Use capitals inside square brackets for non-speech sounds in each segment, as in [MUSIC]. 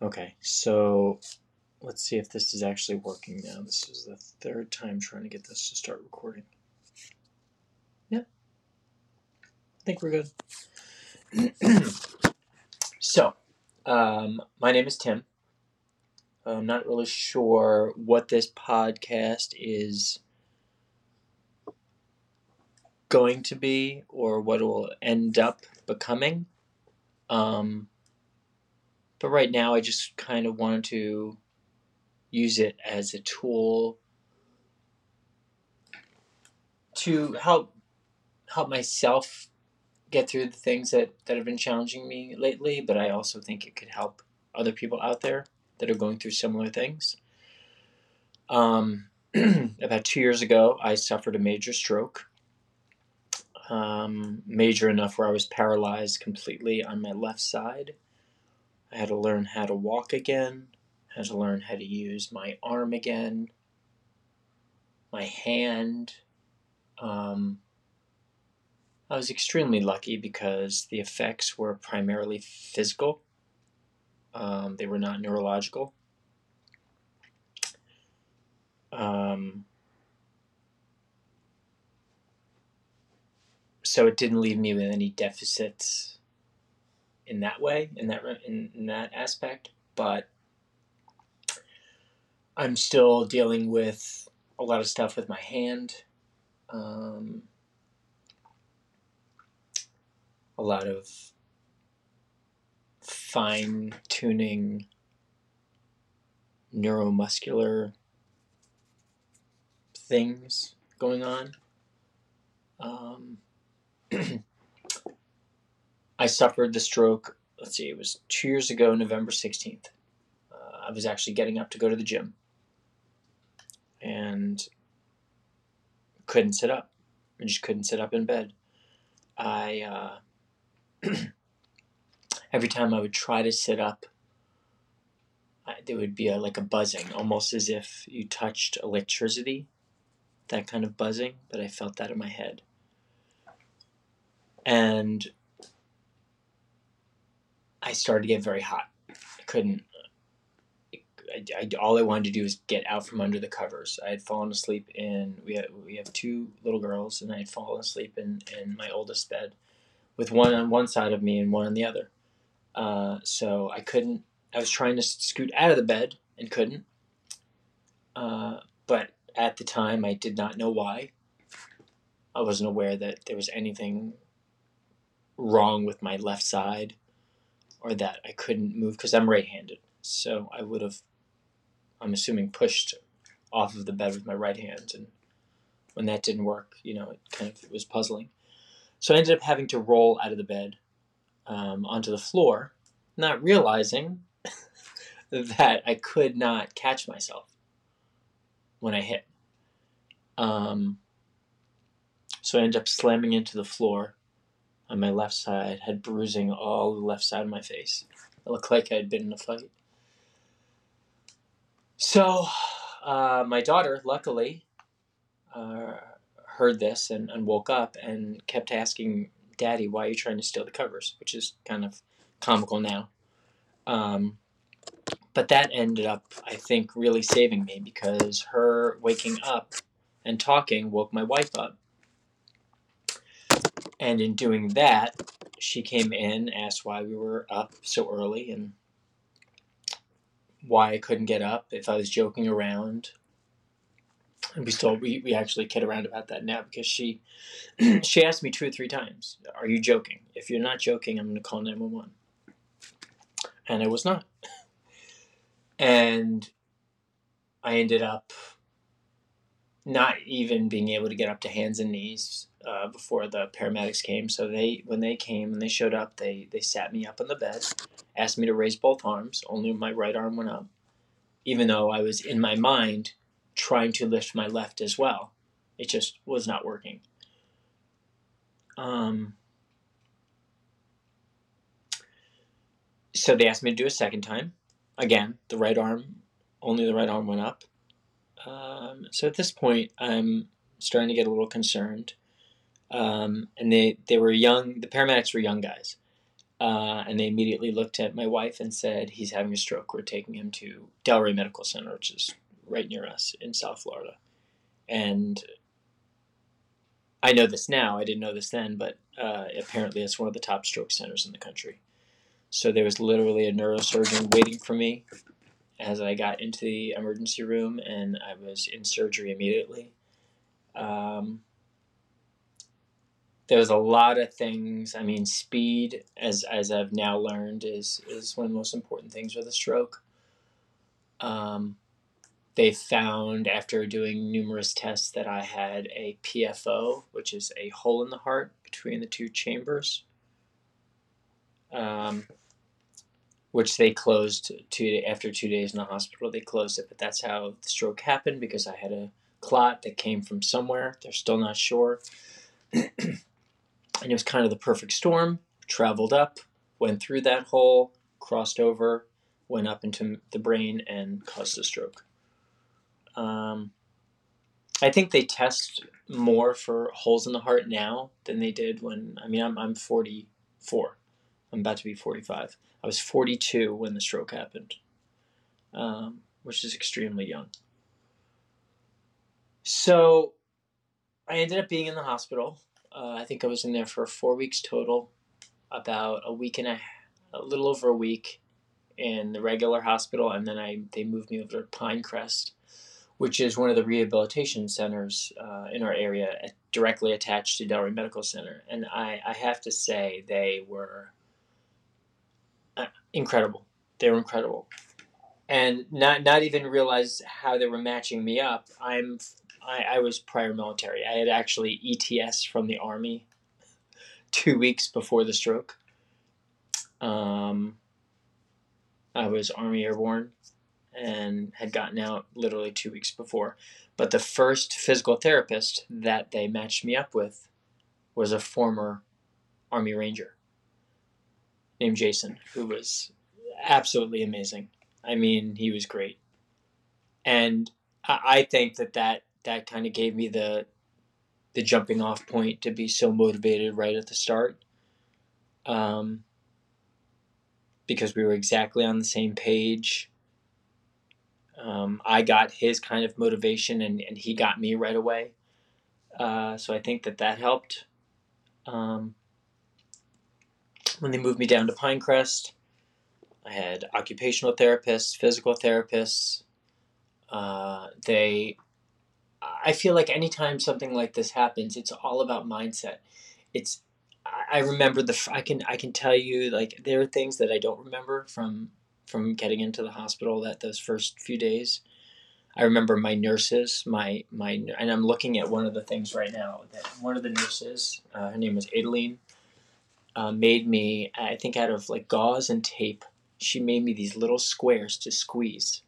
Okay, so let's see if this is actually working now. This is the third time trying to get this to start recording. Yep. I think we're good. [CLEARS THROAT] so, um, my name is Tim. I'm not really sure what this podcast is going to be or what it will end up becoming. Um, but right now, I just kind of wanted to use it as a tool to help help myself get through the things that, that have been challenging me lately, but I also think it could help other people out there that are going through similar things. Um, [CLEARS THROAT] about two years ago, I suffered a major stroke. Um, major enough where I was paralyzed completely on my left side. I had to learn how to walk again, I had to learn how to use my arm again, my hand. Um, I was extremely lucky because the effects were primarily physical, um, they were not neurological. Um, so it didn't leave me with any deficits in that way, in that in, in that aspect. But I'm still dealing with a lot of stuff with my hand. Um, a lot of fine tuning neuromuscular things going on. Um, [CLEARS THROAT] I suffered the stroke, let's see, it was two years ago, November 16th. Uh, I was actually getting up to go to the gym and couldn't sit up. I just couldn't sit up in bed. I, uh, [CLEARS THROAT] every time I would try to sit up, I, there would be a, like a buzzing, almost as if you touched electricity, that kind of buzzing, but I felt that in my head. And I started to get very hot. I couldn't. I, I, all I wanted to do was get out from under the covers. I had fallen asleep in. We have we have two little girls, and I had fallen asleep in in my oldest bed, with one on one side of me and one on the other. Uh, so I couldn't. I was trying to scoot out of the bed and couldn't. Uh, but at the time, I did not know why. I wasn't aware that there was anything wrong with my left side or that I couldn't move because I'm right handed. So I would have, I'm assuming, pushed off of the bed with my right hand. And when that didn't work, you know, it kind of was puzzling. So I ended up having to roll out of the bed um, onto the floor, not realizing [LAUGHS] that I could not catch myself when I hit. Um, so I ended up slamming into the floor on my left side, had bruising all the left side of my face. It looked like I had been in a fight. So, uh, my daughter, luckily, uh, heard this and, and woke up and kept asking Daddy, why are you trying to steal the covers? Which is kind of comical now. Um, but that ended up, I think, really saving me because her waking up and talking woke my wife up. And in doing that, she came in, asked why we were up so early and why I couldn't get up, if I was joking around. And we still we, we actually kid around about that now because she [CLEARS THROAT] she asked me two or three times, Are you joking? If you're not joking, I'm gonna call nine one one. And I was not. And I ended up not even being able to get up to hands and knees uh, before the paramedics came. So they, when they came and they showed up, they they sat me up on the bed, asked me to raise both arms. Only my right arm went up, even though I was in my mind trying to lift my left as well. It just was not working. Um, so they asked me to do a second time. Again, the right arm, only the right arm went up. Um, so at this point, I'm starting to get a little concerned. Um, and they, they were young, the paramedics were young guys. Uh, and they immediately looked at my wife and said, He's having a stroke. We're taking him to Delray Medical Center, which is right near us in South Florida. And I know this now. I didn't know this then, but uh, apparently it's one of the top stroke centers in the country. So there was literally a neurosurgeon waiting for me as I got into the emergency room, and I was in surgery immediately. Um, there was a lot of things. I mean, speed, as as I've now learned, is is one of the most important things with a stroke. Um, they found after doing numerous tests that I had a PFO, which is a hole in the heart between the two chambers, um, which they closed two after two days in the hospital. They closed it, but that's how the stroke happened because I had a clot that came from somewhere. They're still not sure. [CLEARS THROAT] and it was kind of the perfect storm. Traveled up, went through that hole, crossed over, went up into the brain, and caused a stroke. Um, I think they test more for holes in the heart now than they did when. I mean, I'm I'm 44. I'm about to be 45. I was 42 when the stroke happened, um, which is extremely young. So, I ended up being in the hospital. Uh, I think I was in there for four weeks total. About a week and a, a little over a week in the regular hospital, and then I they moved me over to Pinecrest which is one of the rehabilitation centers uh, in our area, directly attached to Delray Medical Center. And I, I have to say, they were incredible. They were incredible, and not not even realize how they were matching me up. I'm I, I was prior military. I had actually ETS from the army [LAUGHS] two weeks before the stroke. Um, I was Army Airborne and had gotten out literally two weeks before. But the first physical therapist that they matched me up with was a former Army Ranger named Jason, who was absolutely amazing. I mean, he was great. And I think that that, that kind of gave me the, the jumping off point to be so motivated right at the start. Um, because we were exactly on the same page um, I got his kind of motivation and, and he got me right away. Uh, so I think that that helped. Um, when they moved me down to Pinecrest, I had occupational therapists, physical therapists. Uh, they, I feel like anytime something like this happens, it's all about mindset. It's, I remember the, I can, I can tell you like there are things that I don't remember from from getting into the hospital that those first few days. I remember my nurses, my my, and I'm looking at one of the things right now that one of the nurses, uh, her name was Adeline, uh, made me. I think out of like gauze and tape, she made me these little squares to squeeze.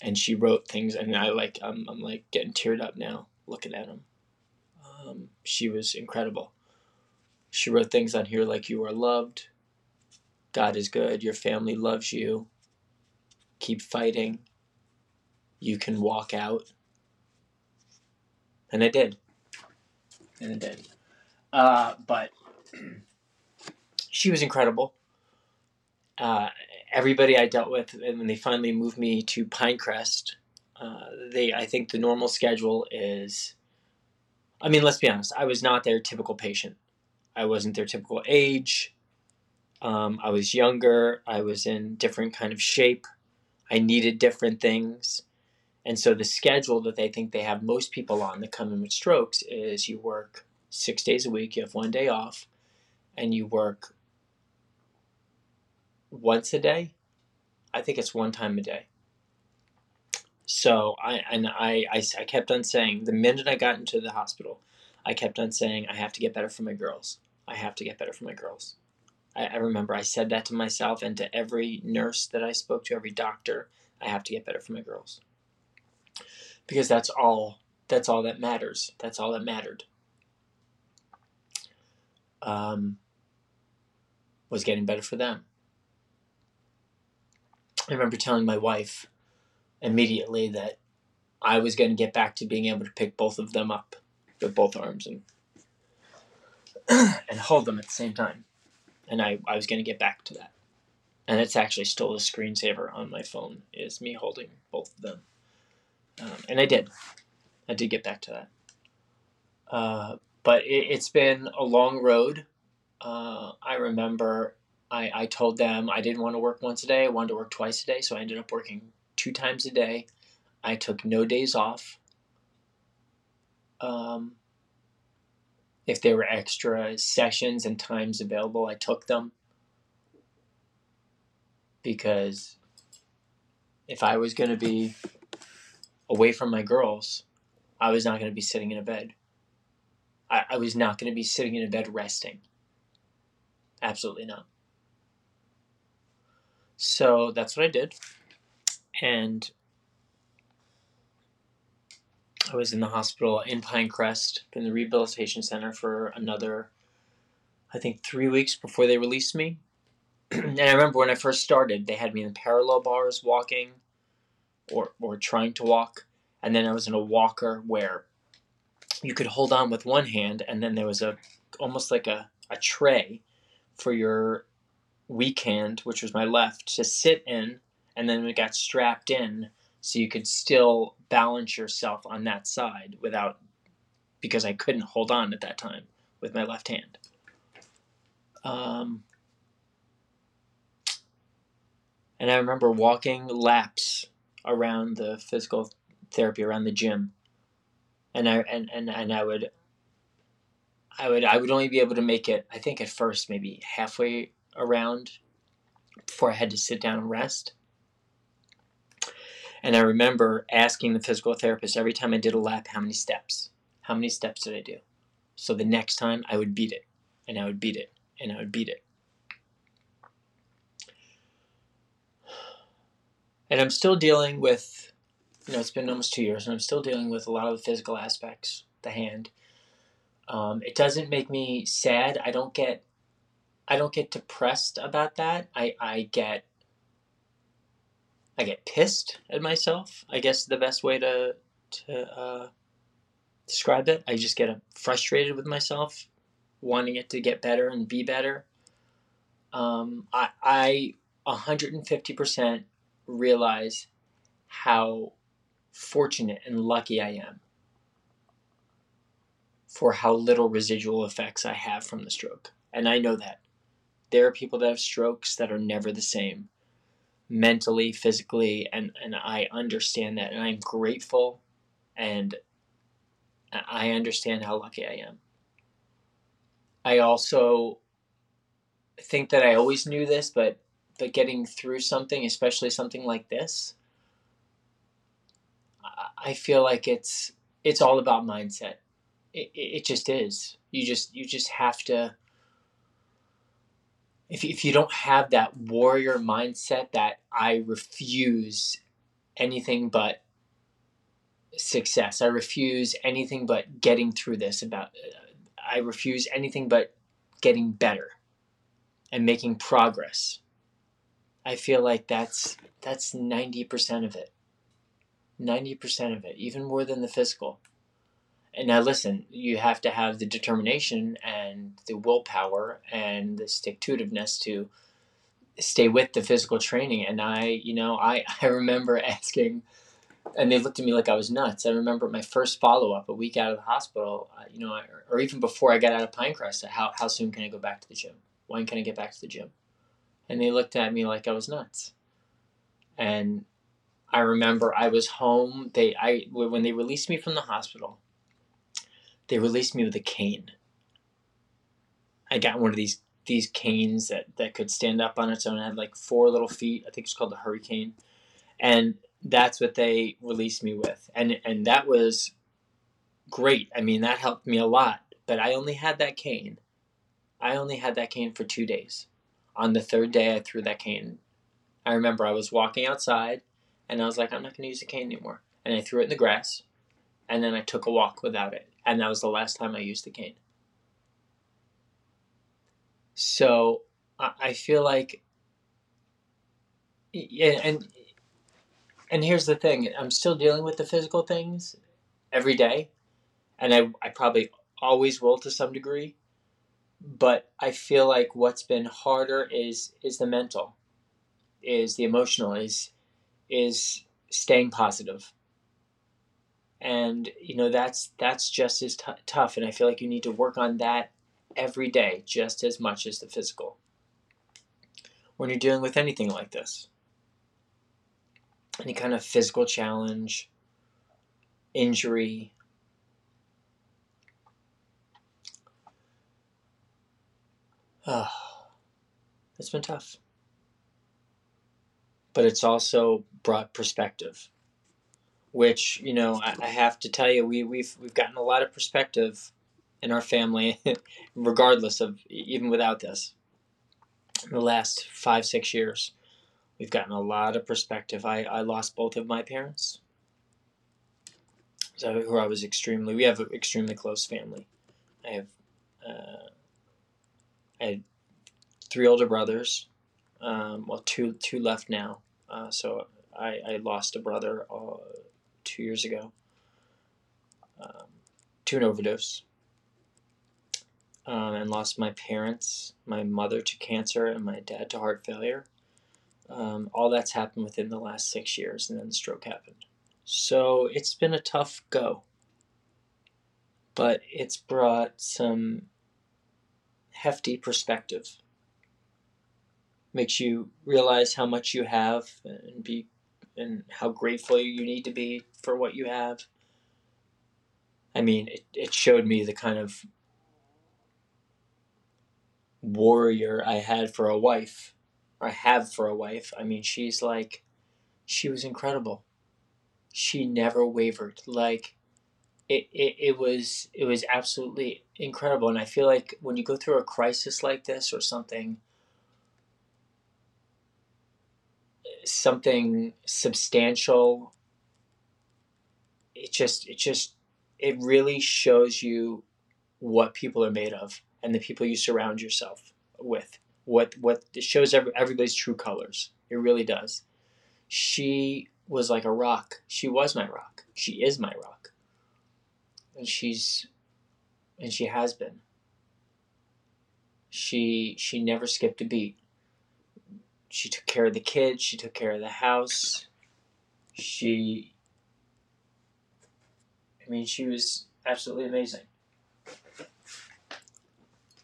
And she wrote things, and I like I'm I'm like getting teared up now looking at them. Um, she was incredible. She wrote things on here like "You are loved," God is good. Your family loves you. Keep fighting. You can walk out. And I did. And I did. Uh, but [CLEARS THROAT] she was incredible. Uh, everybody I dealt with, and when they finally moved me to Pinecrest, uh, they I think the normal schedule is. I mean, let's be honest. I was not their typical patient. I wasn't their typical age. Um, I was younger. I was in different kind of shape. I needed different things. And so the schedule that they think they have most people on that come in with strokes is you work six days a week, you have one day off, and you work once a day. I think it's one time a day. So I and I, I, I kept on saying the minute I got into the hospital, I kept on saying I have to get better for my girls. I have to get better for my girls. I, I remember I said that to myself and to every nurse that I spoke to, every doctor. I have to get better for my girls because that's all. That's all that matters. That's all that mattered. Um, was getting better for them. I remember telling my wife immediately that I was going to get back to being able to pick both of them up with both arms and [CLEARS THROAT] and hold them at the same time and I, I was going to get back to that. And it's actually still the screensaver on my phone is me holding both of them. Um, and I did. I did get back to that. Uh, but it, has been a long road. Uh, I remember I, I told them I didn't want to work once a day. I wanted to work twice a day. So I ended up working two times a day. I took no days off. Um, if there were extra sessions and times available, I took them. Because if I was going to be away from my girls, I was not going to be sitting in a bed. I, I was not going to be sitting in a bed resting. Absolutely not. So that's what I did. And I was in the hospital in Pinecrest in the rehabilitation center for another, I think, three weeks before they released me. [CLEARS THROAT] and I remember when I first started, they had me in parallel bars walking or, or trying to walk. And then I was in a walker where you could hold on with one hand, and then there was a almost like a, a tray for your weak hand, which was my left, to sit in, and then it got strapped in so you could still balance yourself on that side without because I couldn't hold on at that time with my left hand. Um, and I remember walking laps around the physical therapy around the gym, and I and, and, and I would I would I would only be able to make it I think at first maybe halfway around before I had to sit down and rest. And I remember asking the physical therapist every time I did a lap, how many steps? How many steps did I do? So the next time I would beat it, and I would beat it, and I would beat it. And I'm still dealing with, you know, it's been almost two years, and I'm still dealing with a lot of the physical aspects, the hand. Um, it doesn't make me sad. I don't get, I don't get depressed about that. I, I get I get pissed at myself. I guess the best way to to uh, describe it. I just get frustrated with myself, wanting it to get better and be better. Um, I I 150% realize how fortunate and lucky I am for how little residual effects I have from the stroke. And I know that. There are people that have strokes that are never the same mentally, physically, and, and I understand that. And I'm grateful and I understand how lucky I am. I also think that I always knew this, but but getting through something, especially something like this, I feel like it's it's all about mindset. It, it just is. You just you just have to if, if you don't have that warrior mindset that I refuse anything but success, I refuse anything but getting through this about uh, I refuse anything but getting better and making progress. I feel like that's that's 90% of it. 90% of it, even more than the physical. And now listen, you have to have the determination and the willpower and the stick to itiveness to stay with the physical training. And I, you know, I, [LAUGHS] I remember asking, and they looked at me like I was nuts. I remember my first follow up a week out of the hospital, uh, you know, or even before I got out of Pinecrest, how, how soon can I go back to the gym? When can I get back to the gym? And they looked at me like I was nuts. And I remember I was home. They, I, when they released me from the hospital, they released me with a cane. I got one of these these canes that, that could stand up on its own. It had like four little feet. I think it's called the HurryCane, and that's what they released me with, and and that was great. I mean, that helped me a lot. But I only had that cane. I only had that cane for two days. On the third day, I threw that cane. I remember I was walking outside, and I was like, I'm not going to use the cane anymore, and I threw it in the grass, and then I took a walk without it and that was the last time I used the cane. So I feel like, and and here's the thing: I'm still dealing with the physical things every day, and I I probably always will to some degree, but I feel like what's been harder is is the mental, is the emotional, is is staying positive. And you know that's that's just as t- tough, and I feel like you need to work on that every day just as much as the physical. When you're dealing with anything like this, any kind of physical challenge, injury, Oh, it's been tough. But it's also brought perspective, which, you know, I, I have to tell you, we, we've, we've gotten a lot of perspective in our family, [LAUGHS] regardless of, even without this. In the last five, six years, we've gotten a lot of perspective. I, I lost both of my parents, so who I was extremely, we have an extremely close family. I have, uh, I had three older brothers. Um, well, two two left now. Uh, so I, I lost a brother uh, two years ago um, to an overdose. Um, and lost my parents, my mother to cancer, and my dad to heart failure. Um, all that's happened within the last six years, and then the stroke happened. So it's been a tough go, but it's brought some hefty perspective. Makes you realize how much you have and be and how grateful you need to be for what you have. I mean, it, it showed me the kind of warrior I had for a wife, I have for a wife. I mean, she's like, she was incredible. She never wavered. Like, it, it, it was it was absolutely incredible and i feel like when you go through a crisis like this or something something substantial it just it just it really shows you what people are made of and the people you surround yourself with. What what it shows every, everybody's true colors. It really does. She was like a rock. She was my rock. She is my rock. And she's and she has been. She she never skipped a beat she took care of the kids she took care of the house she i mean she was absolutely amazing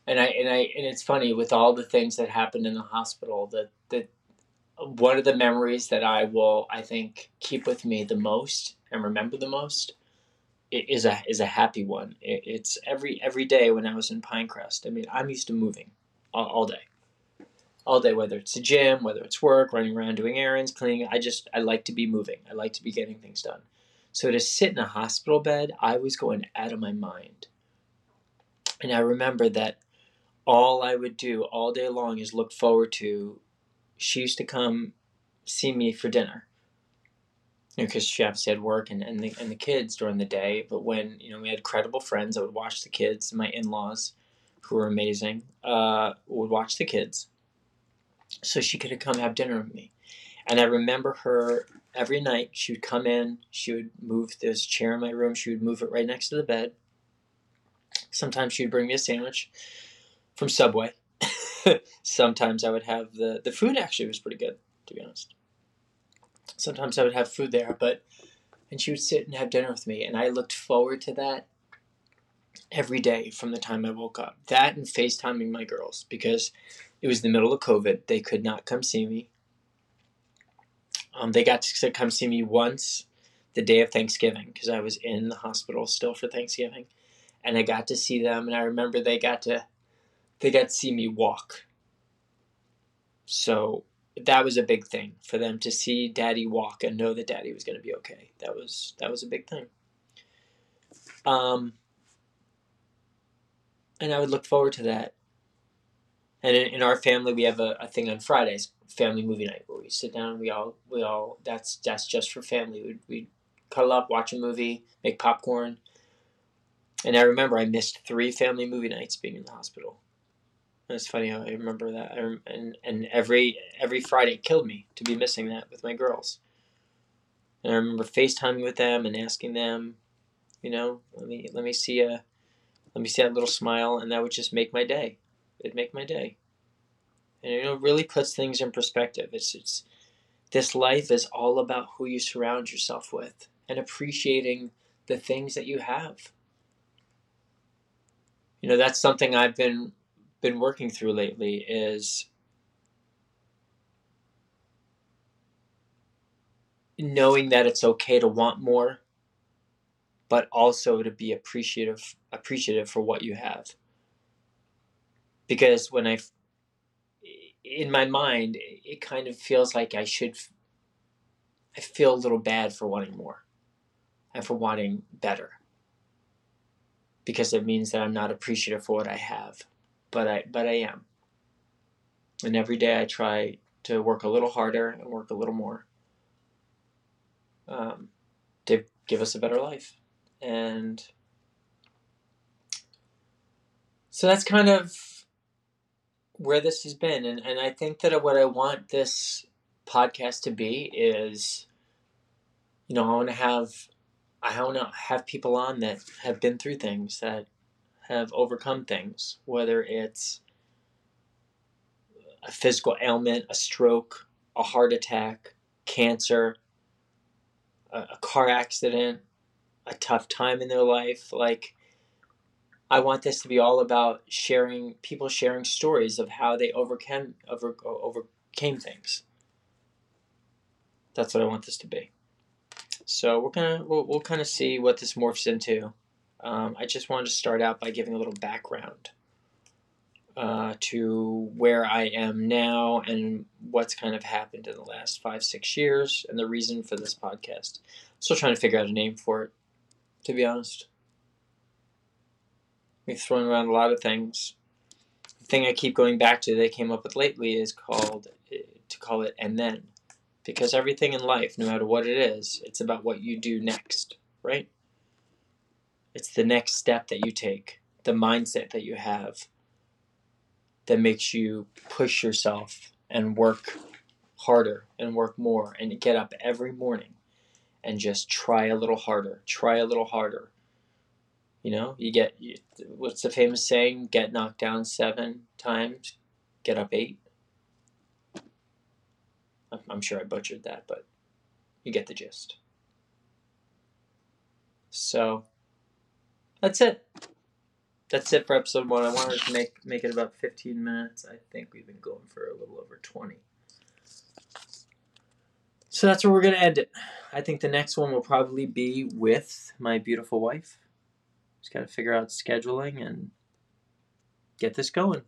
and i and i and it's funny with all the things that happened in the hospital that that one of the memories that i will i think keep with me the most and remember the most is a is a happy one. It, it's every every day when I was in Pinecrest. I mean, I'm used to moving all, all, day, all day. Whether it's the gym, whether it's work, running around doing errands, cleaning. I just I like to be moving. I like to be getting things done. So to sit in a hospital bed, I was going out of my mind. And I remember that all I would do all day long is look forward to. She used to come see me for dinner because she obviously had work and, and, the, and the kids during the day. But when, you know, we had credible friends, I would watch the kids. My in-laws, who were amazing, uh, would watch the kids. So she could come have dinner with me. And I remember her every night. She would come in. She would move this chair in my room. She would move it right next to the bed. Sometimes she would bring me a sandwich from Subway. [LAUGHS] Sometimes I would have the the food. Actually, was pretty good, to be honest sometimes I would have food there, but and she would sit and have dinner with me, and I looked forward to that every day from the time I woke up. That and FaceTiming my girls because it was the middle of COVID. They could not come see me. Um, they got to come see me once the day of Thanksgiving because I was in the hospital still for Thanksgiving, and I got to see them. And I remember they got to they got to see me walk. So that was a big thing for them to see daddy walk and know that daddy was going to be okay that was that was a big thing um and i would look forward to that and in, in our family we have a, a thing on fridays family movie night where we sit down we all we all that's that's just for family we we cuddle up watch a movie make popcorn and i remember i missed three family movie nights being in the hospital it's funny. How I remember that, I, and and every every Friday killed me to be missing that with my girls. And I remember FaceTiming with them and asking them, you know, let me let me see a, let me see that little smile, and that would just make my day. It'd make my day. And you know, it really puts things in perspective. It's it's this life is all about who you surround yourself with and appreciating the things that you have. You know, that's something I've been been working through lately is knowing that it's okay to want more but also to be appreciative appreciative for what you have because when i in my mind it kind of feels like i should i feel a little bad for wanting more and for wanting better because it means that i'm not appreciative for what i have but i but i am and every day i try to work a little harder and work a little more um, to give us a better life. And so that's kind of where this has been. And, and I think that what I want this podcast to be is, you know, I want to have, I want to have people on that have been through things, that have overcome things, whether it's a physical ailment, a stroke, a heart attack, cancer, a, a car accident, a tough time in their life. Like, I want this to be all about sharing people sharing stories of how they overcame over, overcame things. That's what I want this to be. So we're gonna we'll, we'll kind of see what this morphs into. Um, I just wanted to start out by giving a little background uh, to where I am now and what's kind of happened in the last five, six years and the reason for this podcast. Still trying to figure out a name for it, to be honest. We've thrown around a lot of things. The thing I keep going back to that I came up with lately is called eh, to call it and then. Because everything in life, no matter what it is, it's about what you do next, right? It's the next step that you take, the mindset that you have, that makes you push yourself and work harder and work more and get up every morning and just try a little harder, try a little harder. You know, you get what's the famous saying? Get knocked down seven times, get up eight. I'm sure I butchered that, but you get the gist. So that's it that's it for episode one. I wanted to make make it about 15 minutes. I think we've been going for a little over 20. So that's where we're to end it. I think the next one will probably be with my beautiful wife. Just got to figure out scheduling and get this going.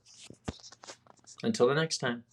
Until the next time.